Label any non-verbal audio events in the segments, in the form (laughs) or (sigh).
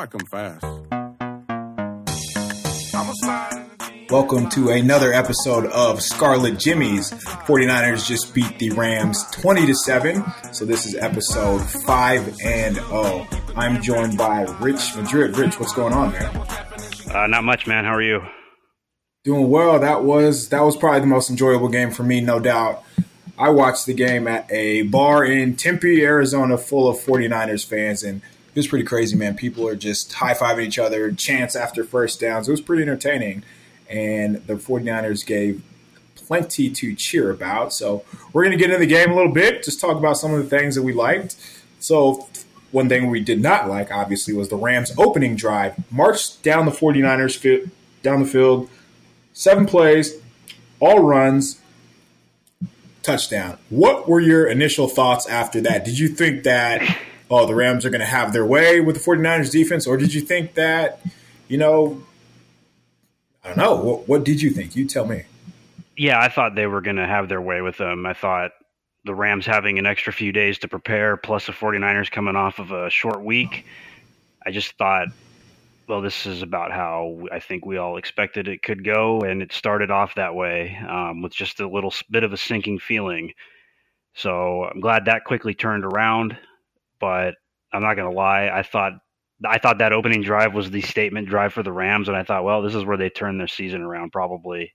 like them fast. Welcome to another episode of Scarlet Jimmies. 49ers just beat the Rams 20 to 7. So this is episode 5 and 0. I'm joined by Rich Madrid. Rich, what's going on, man? Uh, not much, man. How are you? Doing well. That was that was probably the most enjoyable game for me, no doubt. I watched the game at a bar in Tempe, Arizona, full of 49ers fans, and it was pretty crazy, man. People are just high fiving each other, chants after first downs. It was pretty entertaining and the 49ers gave plenty to cheer about. So we're going to get into the game a little bit, just talk about some of the things that we liked. So one thing we did not like, obviously, was the Rams' opening drive. Marched down the 49ers fi- down the field, seven plays, all runs, touchdown. What were your initial thoughts after that? Did you think that, oh, the Rams are going to have their way with the 49ers defense, or did you think that, you know, I don't know. What, what did you think? You tell me. Yeah, I thought they were going to have their way with them. I thought the Rams having an extra few days to prepare, plus the 49ers coming off of a short week. I just thought, well, this is about how I think we all expected it could go, and it started off that way um, with just a little bit of a sinking feeling. So I'm glad that quickly turned around, but I'm not going to lie. I thought I thought that opening drive was the statement drive for the Rams, and I thought, well, this is where they turn their season around, probably.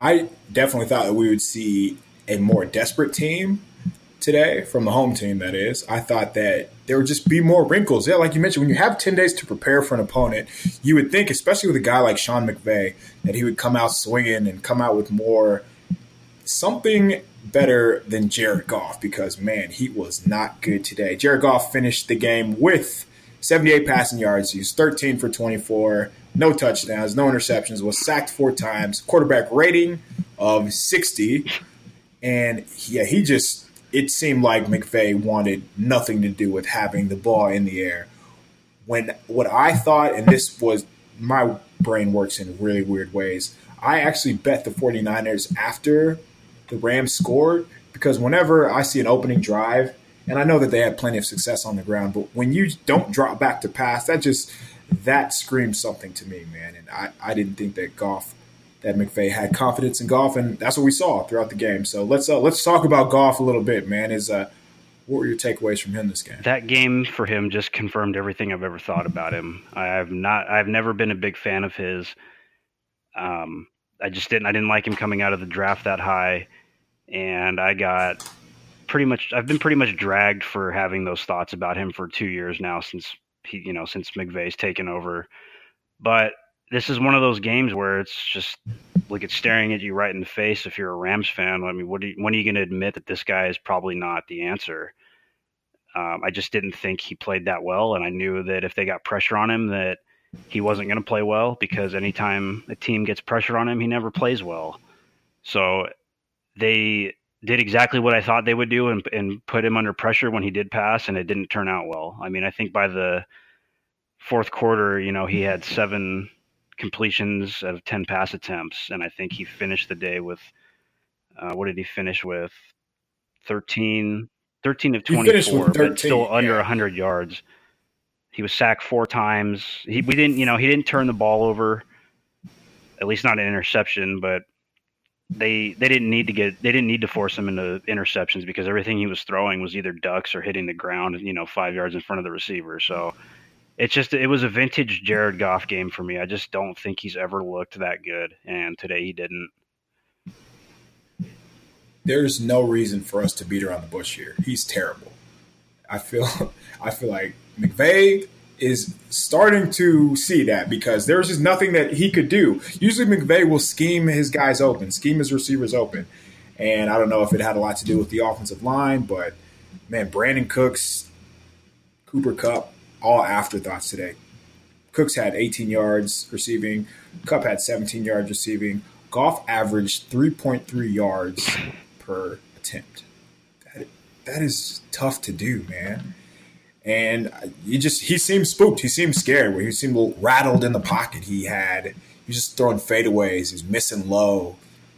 I definitely thought that we would see a more desperate team today from the home team. That is, I thought that there would just be more wrinkles. Yeah, like you mentioned, when you have ten days to prepare for an opponent, you would think, especially with a guy like Sean McVay, that he would come out swinging and come out with more something better than Jared Goff because, man, he was not good today. Jared Goff finished the game with 78 passing yards. He was 13 for 24, no touchdowns, no interceptions, was sacked four times, quarterback rating of 60. And yeah, he just, it seemed like McVay wanted nothing to do with having the ball in the air. When what I thought, and this was my brain works in really weird ways, I actually bet the 49ers after the Rams scored because whenever I see an opening drive, and I know that they had plenty of success on the ground, but when you don't drop back to pass, that just that screams something to me, man. And I, I didn't think that Goff that McVay had confidence in Goff, and that's what we saw throughout the game. So let's uh, let's talk about Goff a little bit, man. Is uh, what were your takeaways from him this game? That game for him just confirmed everything I've ever thought about him. I've not, I've never been a big fan of his. Um, I just didn't, I didn't like him coming out of the draft that high and I got pretty much I've been pretty much dragged for having those thoughts about him for two years now since he you know since McVay's taken over. But this is one of those games where it's just like it's staring at you right in the face if you're a Rams fan. I mean, what you, when are you going to admit that this guy is probably not the answer? Um, I just didn't think he played that well, and I knew that if they got pressure on him, that he wasn't going to play well because anytime a team gets pressure on him, he never plays well. So they did exactly what I thought they would do and, and put him under pressure when he did pass, and it didn't turn out well. I mean, I think by the fourth quarter, you know, he had seven completions out of 10 pass attempts, and I think he finished the day with uh, what did he finish with? 13, 13 of 24, 13, but still yeah. under 100 yards. He was sacked four times. He, we didn't, you know, he didn't turn the ball over, at least not an interception, but they they didn't need to get they didn't need to force him into interceptions because everything he was throwing was either ducks or hitting the ground, you know, five yards in front of the receiver. So it's just it was a vintage Jared Goff game for me. I just don't think he's ever looked that good, and today he didn't. There's no reason for us to beat around the bush here. He's terrible. I feel (laughs) I feel like McVay is starting to see that because there's just nothing that he could do. Usually McVay will scheme his guys open, scheme his receivers open. And I don't know if it had a lot to do with the offensive line, but man, Brandin Cooks, Cooper Kupp, all afterthoughts today. Cooks had 18 yards receiving, Kupp had 17 yards receiving. Goff averaged 3.3 yards per attempt. That, that is tough to do, man and he just he seemed spooked. He seemed scared. Where He seemed rattled in the pocket. He had he was just throwing fadeaways. He's missing low.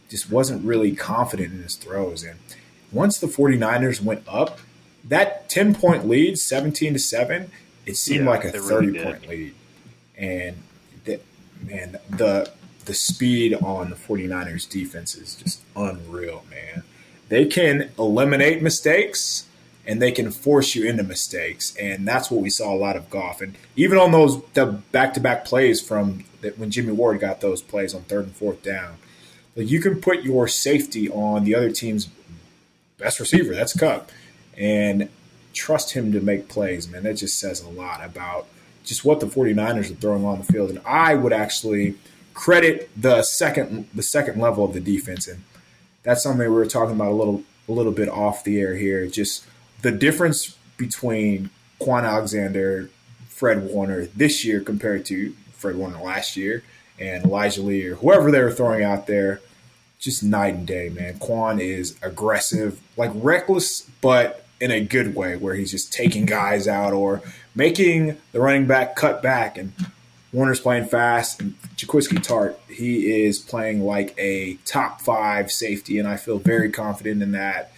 Just wasn't really confident in his throws. And once the 49ers went up, that 10 point lead, 17 to 7, it seemed yeah, like a 30 really point lead. And the, man, the the speed on the 49ers defense is just unreal, man. They can eliminate mistakes and they can force you into mistakes. And that's what we saw a lot of Goff. And even on those the back to back plays from when Jimmy Ward got those plays on third and fourth down, like you can put your safety on the other team's best receiver. That's Kupp. And trust him to make plays, man. That just says a lot about just what the 49ers are throwing on the field. And I would actually credit the second the second level of the defense. And that's something we were talking about a little a little bit off the air here. Just the difference between Kwon Alexander, Fred Warner this year compared to Fred Warner last year and Elijah Lee or whoever they were throwing out there, just night and day, man. Kwon is aggressive, like reckless, but in a good way where he's just taking guys out or making the running back cut back. And Warner's playing fast, and Jaquiski Tartt, he is playing like a top five safety, and I feel very confident in that.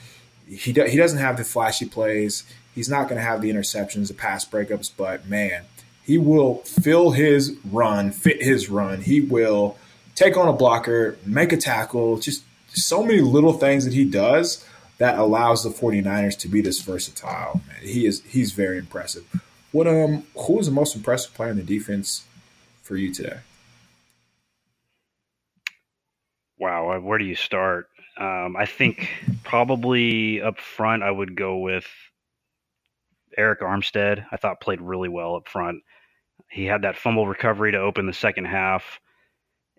He, do, he doesn't have the flashy plays. He's not going to have the interceptions, the pass breakups, but man, he will fill his run, fit his run. He will take on a blocker, make a tackle, just so many little things that he does that allows the 49ers to be this versatile. Man, he is he's very impressive. What um who was the most impressive player in the defense for you today? Wow, where do you start? Um, I think probably up front I would go with Arik Armstead. I thought played really well up front. He had that fumble recovery to open the second half,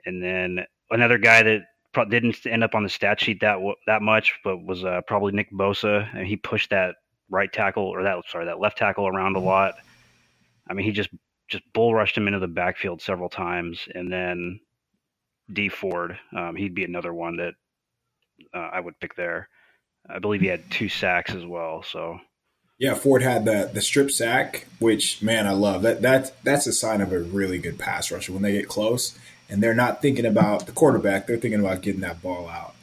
and then another guy that didn't end up on the stat sheet that that much, but was uh, probably Nick Bosa, and he pushed that right tackle or that sorry that left tackle around a lot. I mean, he just just bull rushed him into the backfield several times, and then Dee Ford, um, he'd be another one that uh, I would pick there. I believe he had two sacks as well. So yeah, Ford had the the strip sack, which man, I love that. That that's a sign of a really good pass rusher when they get close and they're not thinking about the quarterback, they're thinking about getting that ball out.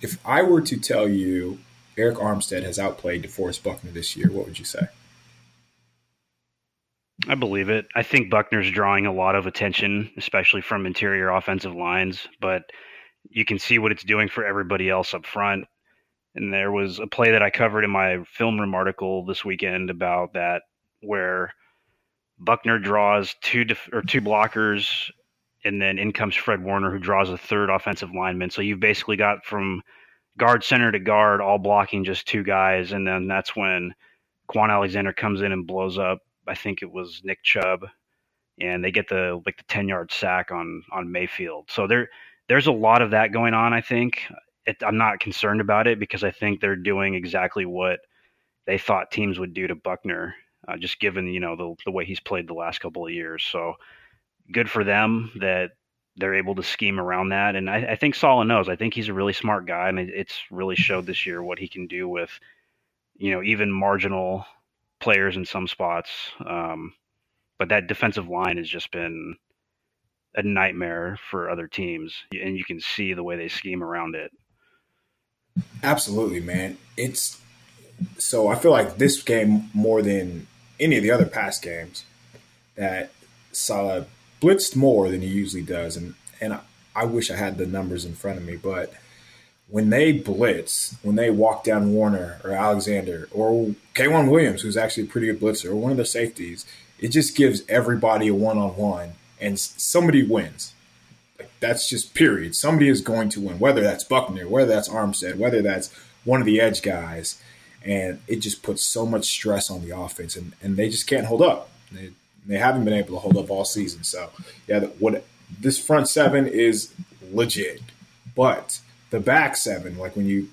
If I were to tell you Arik Armstead has outplayed DeForest Buckner this year, what would you say? I believe it. I think Buckner's drawing a lot of attention, especially from interior offensive lines, but you can see what it's doing for everybody else up front. And there was a play that I covered in my film room article this weekend about that, where Buckner draws two def- or two mm-hmm. blockers and then in comes Fred Warner, who draws a third offensive lineman. So you've basically got from guard center to guard, all blocking just two guys, and then that's when Kwon Alexander comes in and blows up. I think it was Nick Chubb, and they get the like the ten yard sack on on Mayfield. So there there's a lot of that going on. I think it, I'm not concerned about it because I think they're doing exactly what they thought teams would do to Buckner, uh, just given you know the the way he's played the last couple of years. So good for them that they're able to scheme around that. And I, I think Saleh knows. I think he's a really smart guy, and it's really showed this year what he can do with, you know, even marginal players in some spots. Um, but that defensive line has just been a nightmare for other teams, and you can see the way they scheme around it. Absolutely, man. It's so I feel like this game more than any of the other past games that Saleh blitzed more than he usually does, and and I, I wish I had the numbers in front of me, but when they blitz, when they walk down Warner or Alexander or K'Waun Williams, who's actually a pretty good blitzer, or one of the safeties, it just gives everybody a one on one, and somebody wins. Like, that's just period. Somebody is going to win, whether that's Buckner, whether that's Armstead, whether that's one of the edge guys, and it just puts so much stress on the offense, and, and they just can't hold up. They, they haven't been able to hold up all season. So yeah, what this front seven is legit, but the back seven, like when you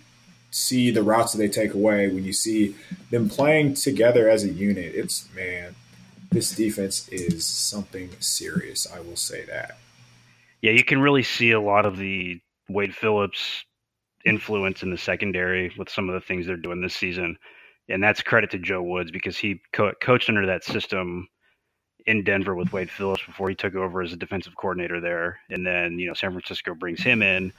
see the routes that they take away, when you see them playing together as a unit, it's man, this defense is something serious. I will say that. Yeah, you can really see a lot of the Wade Phillips influence in the secondary with some of the things they're doing this season. And that's credit to Joe Woods because he co- coached under that system in Denver with Wade Phillips before he took over as a defensive coordinator there. And then, you know, San Francisco brings him in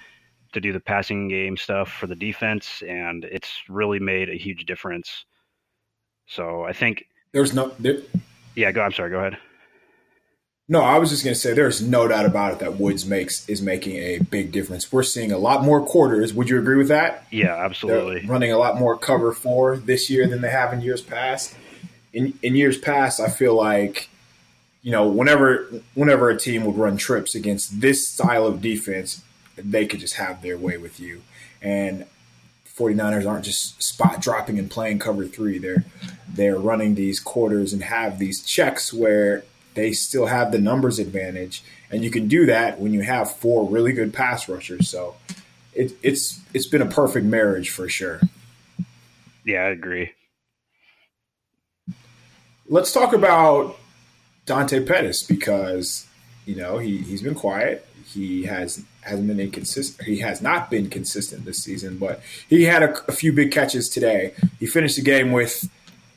to do the passing game stuff for the defense, and it's really made a huge difference. So I think there's no there, Yeah, go. I'm sorry. Go ahead. No, I was just going to say there's no doubt about it that Woods makes is making a big difference. We're seeing a lot more quarters. Would you agree with that? Yeah, absolutely. They're running a lot more cover four this year than they have in years past. In in years past, I feel like you know whenever whenever a team would run trips against this style of defense, they could just have their way with you. And 49ers aren't just spot dropping and playing cover 3. They're they're running these quarters and have these checks where they still have the numbers advantage, and you can do that when you have four really good pass rushers. So it, it's it's been a perfect marriage for sure. Yeah, I agree. Let's talk about Dante Pettis because you know he he's been quiet. He has hasn't been inconsistent. He has not been consistent this season, but he had a, a few big catches today. He finished the game with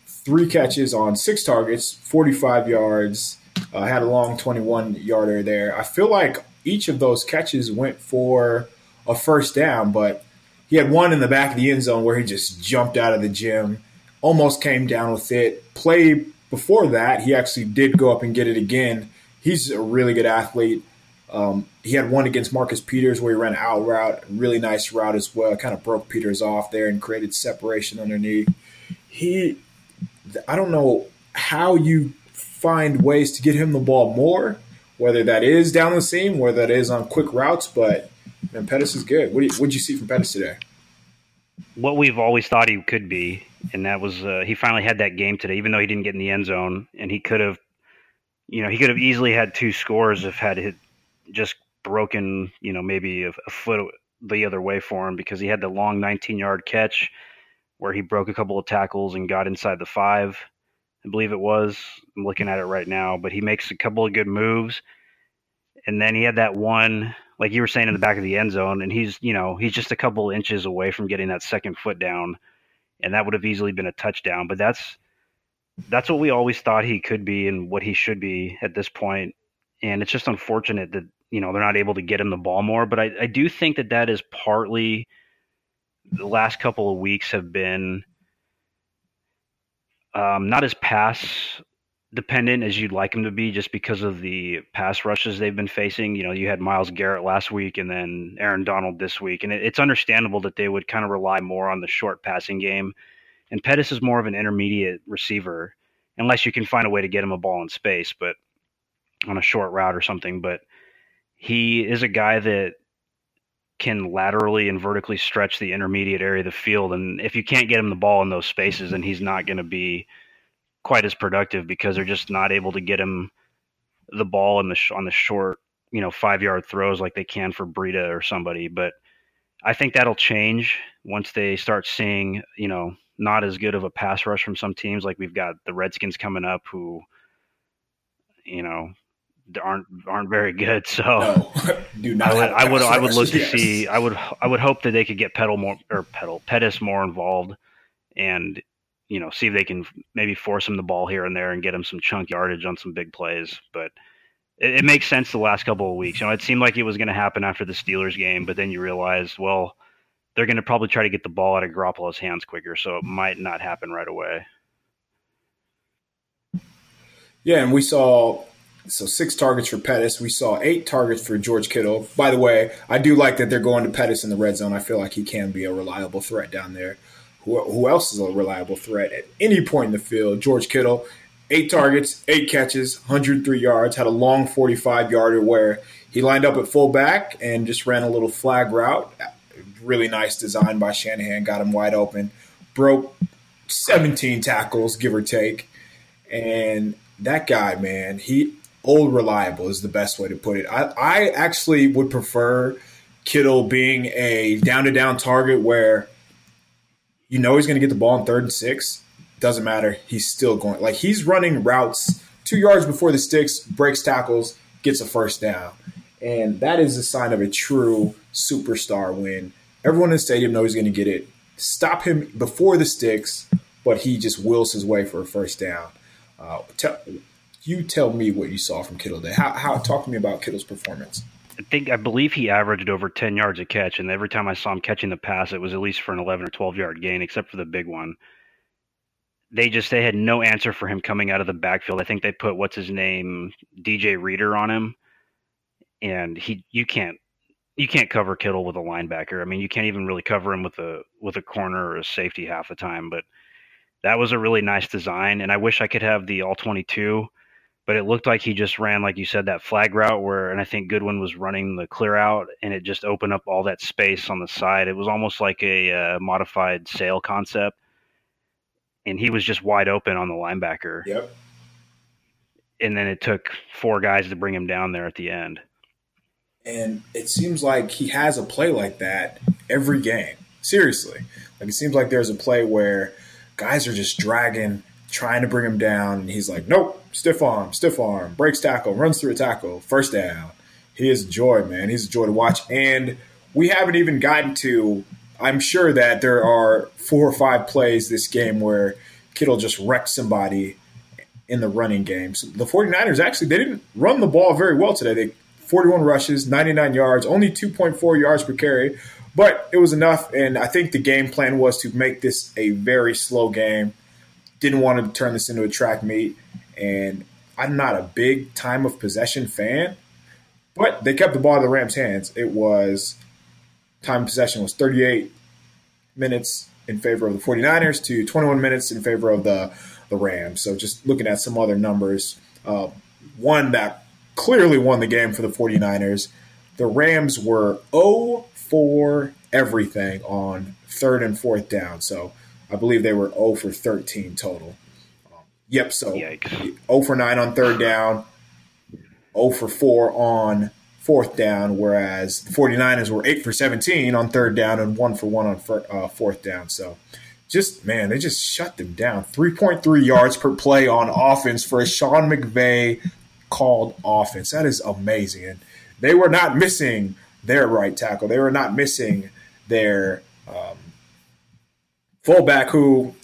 three catches on six targets, 45 yards, uh, had a long 21 yarder there. I feel like each of those catches went for a first down, but he had one in the back of the end zone where he just jumped out of the gym, almost came down with it. Play before that, he actually did go up and get it again. He's a really good athlete. Um, he had one against Marcus Peters where he ran an out route, really nice route as well. Kind of broke Peters off there and created separation underneath. He, I don't know how you find ways to get him the ball more, whether that is down the seam, whether that is on quick routes. But man, Pettis is good. What did you see from Pettis today? What we've always thought he could be, and that was uh, he finally had that game today. Even though he didn't get in the end zone, and he could have, you know, he could have easily had two scores if had it just broken, you know, maybe a, a foot the other way for him because he had the long 19 yard catch where he broke a couple of tackles and got inside the five. I believe it was. I'm looking at it right now, but he makes a couple of good moves. And then he had that one, like you were saying, in the back of the end zone, and he's, you know, he's just a couple inches away from getting that second foot down, and that would have easily been a touchdown. But that's that's what we always thought he could be and what he should be at this point. And it's just unfortunate that you know they're not able to get him the ball more. But I, I do think that that is partly the last couple of weeks have been um, not as pass dependent as you'd like them to be, just because of the pass rushes they've been facing. You know, you had Myles Garrett last week, and then Aaron Donald this week, and it, it's understandable that they would kind of rely more on the short passing game. And Pettis is more of an intermediate receiver, unless you can find a way to get him a ball in space, but on a short route or something. But he is a guy that can laterally and vertically stretch the intermediate area of the field. And if you can't get him the ball in those spaces, then he's not going to be quite as productive because they're just not able to get him the ball in the sh- on the short, you know, five yard throws like they can for Breida or somebody. But I think that'll change once they start seeing, you know, not as good of a pass rush from some teams. Like we've got the Redskins coming up, who, you know, aren't aren't very good. So no, (laughs) do not. I would I would, I would look to yes. see. I would I would hope that they could get pedal more or pedal Pettis more involved, and you know see if they can maybe force him the ball here and there and get him some chunk yardage on some big plays. But it, it makes sense the last couple of weeks. You know, it seemed like it was going to happen after the Steelers game, but then you realize, well, they're going to probably try to get the ball out of Garoppolo's hands quicker, so it might not happen right away. Yeah, and we saw so six targets for Pettis. We saw eight targets for George Kittle. By the way, I do like that they're going to Pettis in the red zone. I feel like he can be a reliable threat down there. Who, who else is a reliable threat at any point in the field? George Kittle, eight targets, eight catches, 103 yards, had a long 45 yarder where he lined up at fullback and just ran a little flag route. Really nice design by Shanahan, got him wide open, broke 17 tackles, give or take. And that guy, man, he old reliable is the best way to put it. I, I actually would prefer Kittle being a down to down target where you know he's going to get the ball in third and six. Doesn't matter. He's still going. Like he's running routes two yards before the sticks, breaks tackles, gets a first down. And that is a sign of a true superstar when everyone in the stadium knows he's going to get it. Stop him before the sticks, but he just wills his way for a first down. Uh, you tell me what you saw from Kittle today. How, how talk to me about Kittle's performance? I think I believe he averaged over 10 yards a catch, and every time I saw him catching the pass, it was at least for an 11 or 12 yard gain, except for the big one. they just they had no answer for him coming out of the backfield. I think they put what's his name DJ Reader on him, and he you can't you can't cover Kittle with a linebacker. I mean, you can't even really cover him with a with a corner or a safety half the time. But that was a really nice design, and I wish I could have the all twenty two. But it looked like he just ran, like you said, that flag route where, and I think Goodwin was running the clear out, and it just opened up all that space on the side. It was almost like a uh, modified sail concept and he was just wide open on the linebacker. Yep. And then it took four guys to bring him down there at the end. And it seems like he has a play like that every game. Seriously. Like it seems like there's a play where guys are just dragging, trying to bring him down, and he's like, Nope, stiff arm, stiff arm, breaks tackle, runs through a tackle, first down. He is joy, man. He's a joy to watch. And we haven't even gotten to I'm sure that there are four or five plays this game where Kittle just wrecked somebody in the running game. So the 49ers actually they didn't run the ball very well today. They 41 rushes, 99 yards, only 2.4 yards per carry, but it was enough and I think the game plan was to make this a very slow game. Didn't want to turn this into a track meet and I'm not a big time of possession fan, but they kept the ball in the Rams' hands. It was time possession was 38 minutes in favor of the 49ers to 21 minutes in favor of the, the Rams. So just looking at some other numbers, uh, one that clearly won the game for the 49ers, the Rams were 0 for everything on third and fourth down. So I believe they were 0 for 13 total. Um, yep, so Yikes. 0 for 9 on third down, 0 for 4 on fourth down, whereas the 49ers were 8 for 17 on third down and 1 for 1 on uh, fourth down. So just, man, they just shut them down. 3.3 yards per play on offense for a Sean McVay called offense. That is amazing. And they were not missing their right tackle, they were not missing their um, fullback, who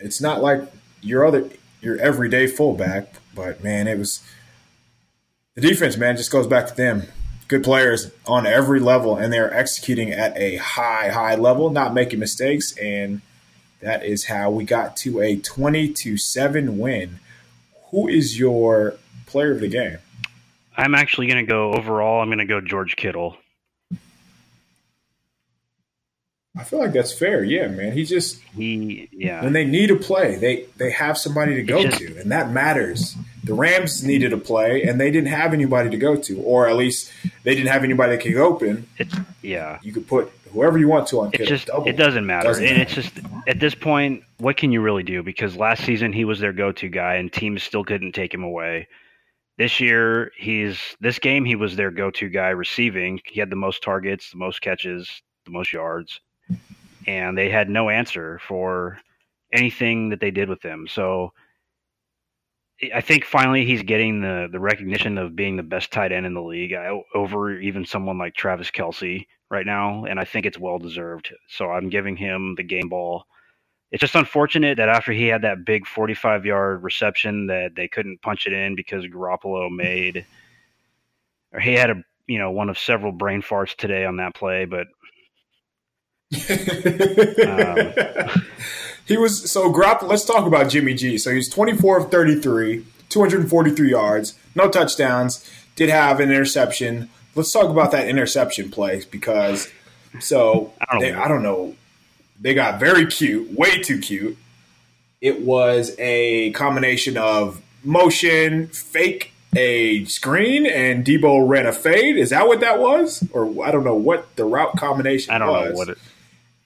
it's not like your other your everyday fullback, but man, it was the defense, man, just goes back to them good players on every level, and they're executing at a high, high level, not making mistakes. And that is how we got to a 20 to 7 win. Who is your player of the game? I'm actually going to go overall, I'm going to go George Kittle. I feel like that's fair. Yeah, man. He just he yeah. When they need a play, they they have somebody to go just, to, and that matters. The Rams needed a play, and they didn't have anybody to go to, or at least they didn't have anybody that could open. It's yeah. You could put whoever you want to on. It just double. it doesn't matter, doesn't and matter. it's just at this point, what can you really do? Because last season he was their go-to guy, and teams still couldn't take him away. This year, he's this game he was their go-to guy receiving. He had the most targets, the most catches, the most yards and they had no answer for anything that they did with him. So I think finally he's getting the the recognition of being the best tight end in the league over even someone like Travis Kelce right now, and I think it's well deserved. So I'm giving him the game ball. It's just unfortunate that after he had that big 45 yard reception that they couldn't punch it in because Garoppolo made, or he had a you know one of several brain farts today on that play, but um, (laughs) he was so Grop. Let's talk about Jimmy G. So he's 24 of 33, 243 yards, no touchdowns. Did have an interception. Let's talk about that interception play because so I don't, they, I don't know. They got very cute, way too cute. It was a combination of motion, fake a screen and Deebo ran a fade. Is that what that was? Or I don't know what the route combination I don't was. know what it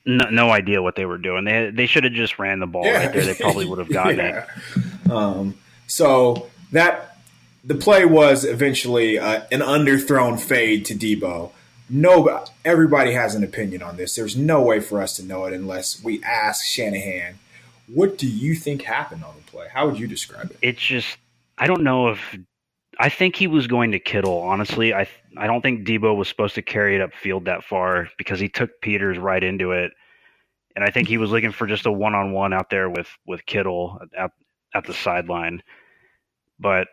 no, no, idea what they were doing. They they should have just ran the ball yeah. right there. They probably would have gotten (laughs) yeah. it. Um, so that the play was eventually uh, an underthrown fade to Deebo. No, everybody has an opinion on this. There's no way for us to know it unless we ask Shanahan. What do you think happened on the play? How would you describe it? It's just I don't know if I think he was going to Kittle. Honestly, I I don't think Deebo was supposed to carry it upfield that far because he took Peters right into it, and I think he was looking for just a one on one out there with with Kittle at at the sideline. But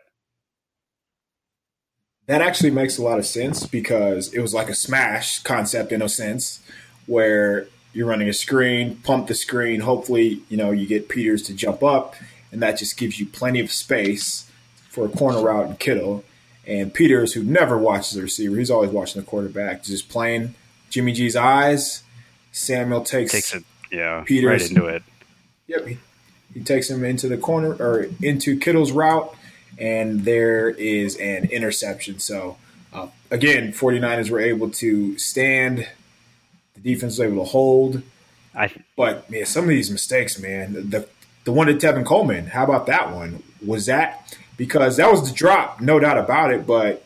that actually makes a lot of sense because it was like a smash concept in a sense where you're running a screen, pump the screen. Hopefully, you know you get Peters to jump up, and that just gives you plenty of space for a corner route and Kittle. And Peters, who never watches the receiver, he's always watching the quarterback, just playing Jimmy G's eyes. Samuel takes, takes it, yeah, Peters right into it. Yep, he, he takes him into the corner or into Kittle's route, and there is an interception. So, uh, again, 49ers were able to stand. The defense was able to hold. I, but, man, some of these mistakes, man, the, the one to Tevin Coleman, how about that one? Was that because that was the drop, no doubt about it, but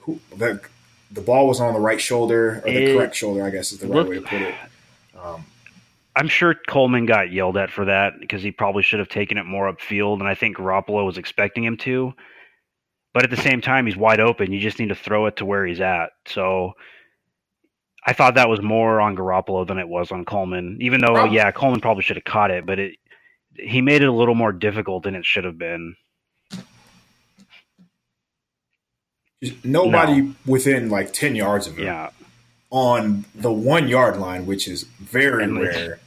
who, the, the ball was on the right shoulder, or the It correct shoulder, I guess is the right looked- way to put it. Um, I'm sure Coleman got yelled at for that because he probably should have taken it more upfield, and I think Garoppolo was expecting him to. But at the same time, he's wide open. You just need to throw it to where he's at. So I thought that was more on Garoppolo than it was on Coleman. Even though, yeah, Coleman probably should have caught it, but it he made it a little more difficult than it should have been. Nobody within like 10 yards of him. Yeah, on the one yard line, which is very And rare.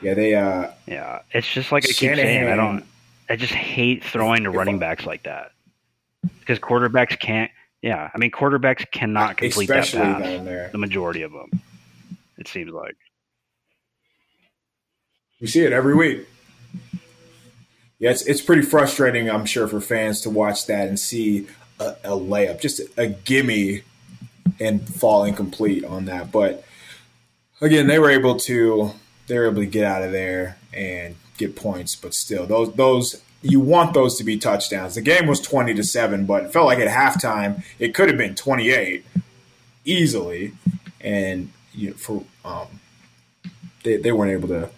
Yeah, they uh yeah. It's just like I keep saying. I don't. I just hate throwing to running backs like that because quarterbacks can't. Yeah, I mean quarterbacks cannot complete that pass. down there. the majority of them. It seems like. We see it every week. Yeah, it's it's pretty frustrating, I'm sure, for fans to watch that and see a, a layup, just a, gimme, and fall incomplete on that. But again, they were able to they were able to get out of there and get points. But still, those those you want those to be touchdowns. The game was twenty to seven, but it felt like at halftime it could have been twenty eight easily, and you know, for um, they they weren't able to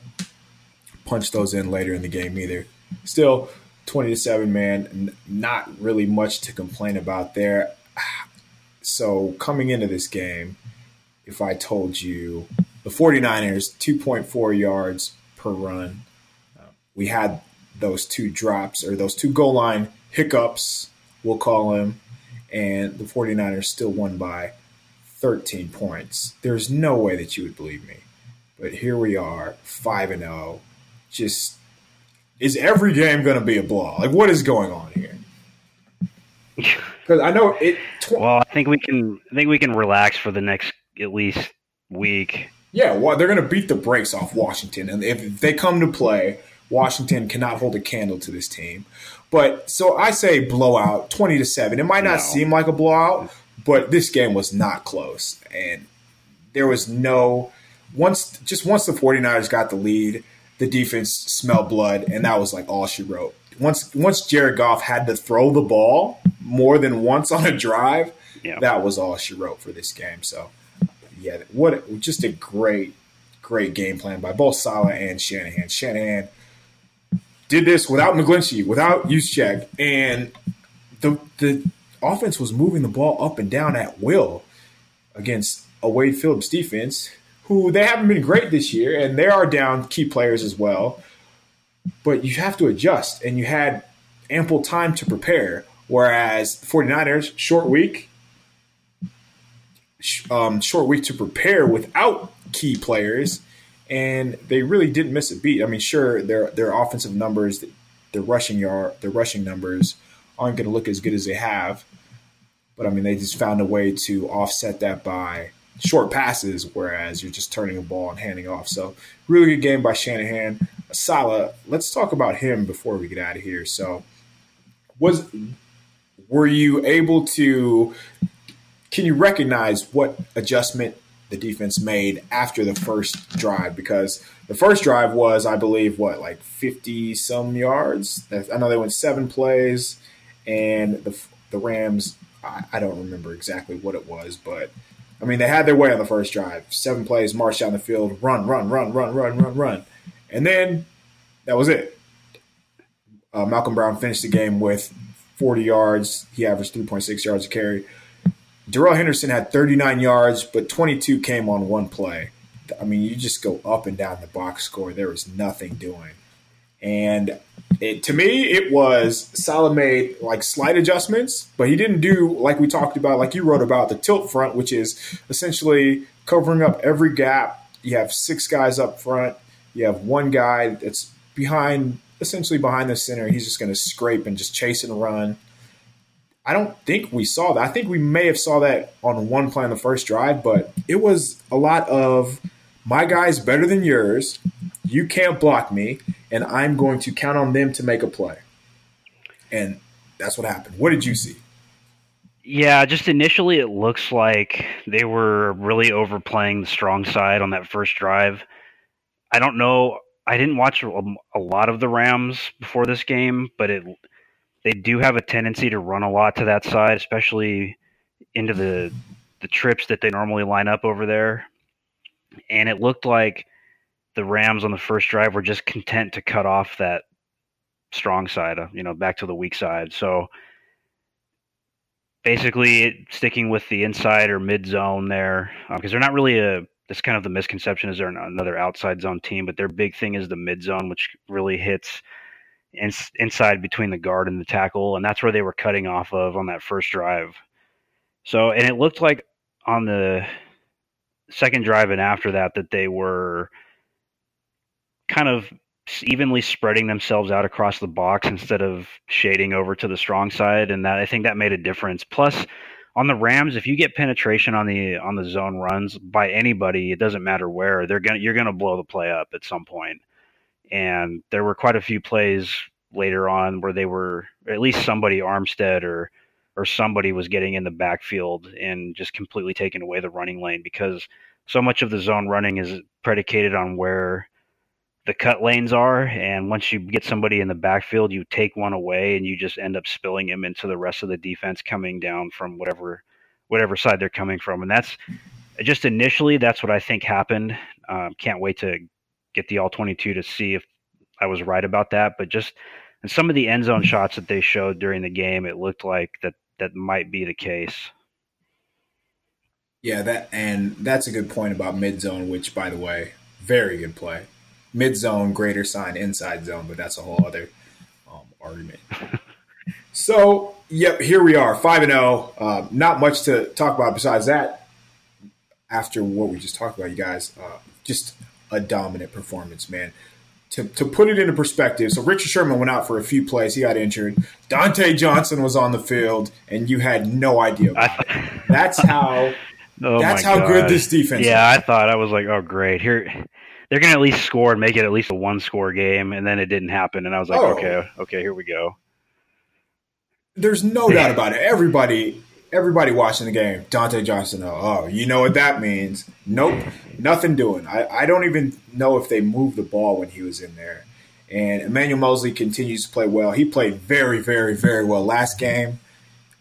punch those in later in the game either. Still, twenty to seven, man. N- not really much to complain about there. So coming into this game, if I told you the 49ers 2.4 yards per run, we had those two drops or those two goal line hiccups, we'll call them, and the 49ers still won by 13 points. There's no way that you would believe me. But here we are, 5 and 0. Just is every game going to be a blowout? Like what is going on here? Cuz I know it tw- Well, I think we can. I think we can relax for the next at least week. Yeah, well, they're going to beat the brakes off Washington, and if they come to play, Washington cannot hold a candle to this team. But so I say blowout, twenty to seven. It might not No. seem like a blowout, but this game was not close, and there was no once just once the 49ers got the lead, the defense smelled blood, and that was like all she wrote. Once once Jared Goff had to throw the ball more than once on a drive, Yeah. that was all she wrote for this game. So yeah, what just a great, great game plan by both Saleh and Shanahan. Shanahan did this without McGlinchey, without Juszczyk, and the the offense was moving the ball up and down at will against a Wade Phillips defense, who they haven't been great this year, and they are down key players as well. But you have to adjust, and you had ample time to prepare. Whereas the 49ers, short week, um, short week to prepare without key players, and they really didn't miss a beat. I mean, sure, their their offensive numbers, their rushing yard, their rushing numbers aren't going to look as good as they have, but I mean, they just found a way to offset that by short passes, whereas you're just turning a ball and handing off. So, really good game by Shanahan. Saleh, let's talk about him before we get out of here. So, was were you able to can you recognize what adjustment the defense made after the first drive? Because the first drive was, I believe, what like fifty some yards. I know they went seven plays, and the the Rams. I don't remember exactly what it was, but I mean they had their way on the first drive. Seven plays, march down the field, run, run, run, run, run, run, run, and then that was it. Uh, Malcolm Brown finished the game with 40 yards. He averaged 3.6 yards a carry. Darrell Henderson had 39 yards, but 22 came on one play. I mean, you just go up and down the box score. There was nothing doing. And it, to me, it was Saleh made like slight adjustments, but he didn't do like we talked about, like you wrote about the tilt front, which is essentially covering up every gap you have six guys up front. You have one guy that's behind, essentially behind the center. He's just going to scrape and just chase and run. I don't think we saw that. I think we may have saw that on one play on the first drive, but it was a lot of my guy's better than yours. You can't block me, and I'm going to count on them to make a play. And that's what happened. What did you see? Yeah, just initially it looks like they were really overplaying the strong side on that first drive. I don't know. I didn't watch a lot of the Rams before this game, but it they do have a tendency to run a lot to that side, especially into the the trips that they normally line up over there. And it looked like the Rams on the first drive were just content to cut off that strong side, you know, back to the weak side. So basically, sticking with the inside or mid zone there, because um, they're not really a. That's kind of the misconception is they're another outside zone team, but their big thing is the mid zone, which really hits in, inside between the guard and the tackle, and that's where they were cutting off of on that first drive. So, and it looked like on the second drive and after that that they were kind of evenly spreading themselves out across the box instead of shading over to the strong side, and that I think that made a difference. Plus, on the Rams, if you get penetration on the on the zone runs by anybody, it doesn't matter where they're gonna you're gonna blow the play up at some point and there were quite a few plays later on where they were at least somebody Armstead or or somebody was getting in the backfield and just completely taking away the running lane because so much of the zone running is predicated on where the cut lanes are and once you get somebody in the backfield you take one away and you just end up spilling him into the rest of the defense coming down from whatever whatever side they're coming from and that's just initially that's what I think happened um, can't wait to get the all 22 to see if I was right about that. But just in some of the end zone shots that they showed during the game, it looked like that that might be the case. Yeah, that and that's a good point about mid zone, which by the way, very good play. Mid zone, greater sign, inside zone, but that's a whole other um, argument. (laughs) so, yep, here we are, five and zero. Oh. Uh, not much to talk about besides that. After what we just talked about, you guys, uh, just a dominant performance, man. To, to put it into perspective, so Richard Sherman went out for a few plays. He got injured. Dante Johnson was on the field, and you had no idea. (laughs) That's how. oh that's how God. good this defense. Yeah, is. I thought I was like, oh great, here they're gonna at least score and make it at least a one score game, and then it didn't happen, and I was like, oh. okay, okay, here we go. There's no (laughs) doubt about it. Everybody everybody watching the game, Dante Johnson, oh, oh, you know what that means. Nope, nothing doing. I, I don't even know if they moved the ball when he was in there. And Emmanuel Moseley continues to play well. He played very, very, very well last game.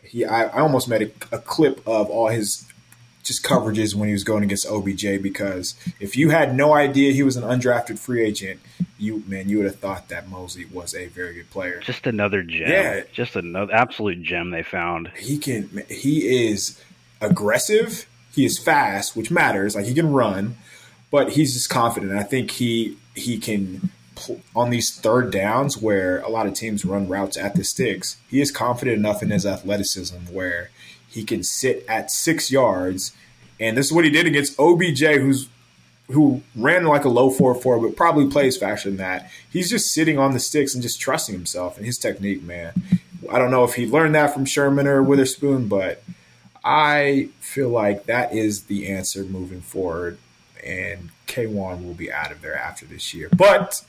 He, I, I almost made a, a clip of all his just coverages when he was going against OBJ because if you had no idea he was an undrafted free agent, you man, you would have thought that Moseley was a very good player. Just another gem. Yeah, just another absolute gem they found. He can. He is aggressive. He is fast, which matters. Like he can run, but he's just confident. I think he he can on these third downs where a lot of teams run routes at the sticks. He is confident enough in his athleticism where he can sit at six yards. And this is what he did against OBJ, who's who ran like a low four four, but probably plays faster than that. He's just sitting on the sticks and just trusting himself and his technique, man. I don't know if he learned that from Sherman or Witherspoon, but I feel like that is the answer moving forward. And K'Waun will be out of there after this year. But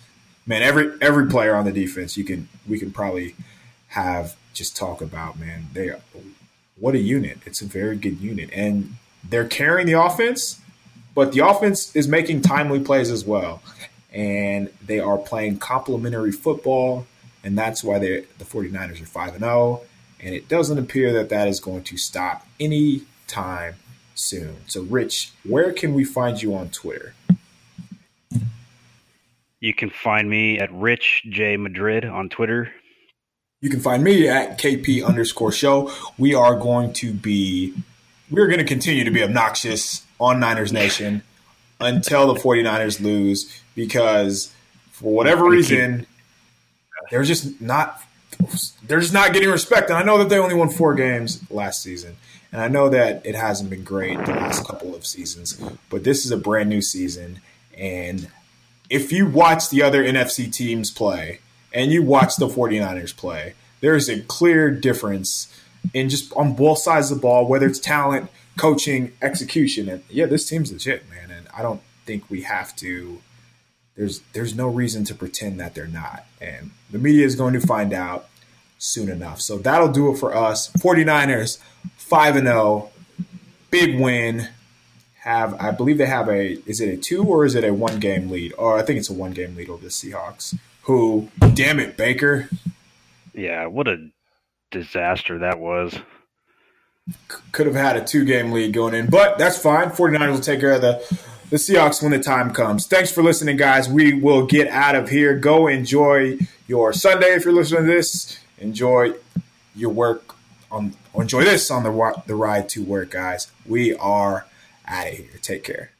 man, every every player on the defense you can we can probably have just talk about, man. They what a unit. It's a very good unit. And they're carrying the offense, but the offense is making timely plays as well. And they are playing complementary football. And that's why the 49ers are 5 and 0. And it doesn't appear that that is going to stop any time soon. So, Rich, where can we find you on Twitter? You can find me at Rich J Madrid on Twitter. You can find me at KP underscore show. We are going to be, we're going to continue to be obnoxious on Niners Nation until the 49ers lose because for whatever reason, they're just not, they're just not getting respect. And I know that they only won four games last season. And I know that it hasn't been great the last couple of seasons, but this is a brand new season. And if you watch the other NFC teams play and you watch the 49ers play, there is a clear difference in just on both sides of the ball, whether it's talent, coaching, execution. And yeah, this team's legit, man. And I don't think we have to there's there's no reason to pretend that they're not. And the media is going to find out soon enough. So that'll do it for us. 49ers 5 and 0. Big win. Have I believe they have a is it a 2 or is it a one game lead? Or I think it's a one game lead over the Seahawks. Who damn it, Baker. Yeah, what a disaster that was. Could have had a two game lead going in, but that's fine. 49ers will take care of the the Seahawks when the time comes. Thanks for listening, guys. We will get out of here. Go enjoy your Sunday if you're listening to this. Enjoy your work on enjoy this on the the ride to work, guys. We are out of here. Take care.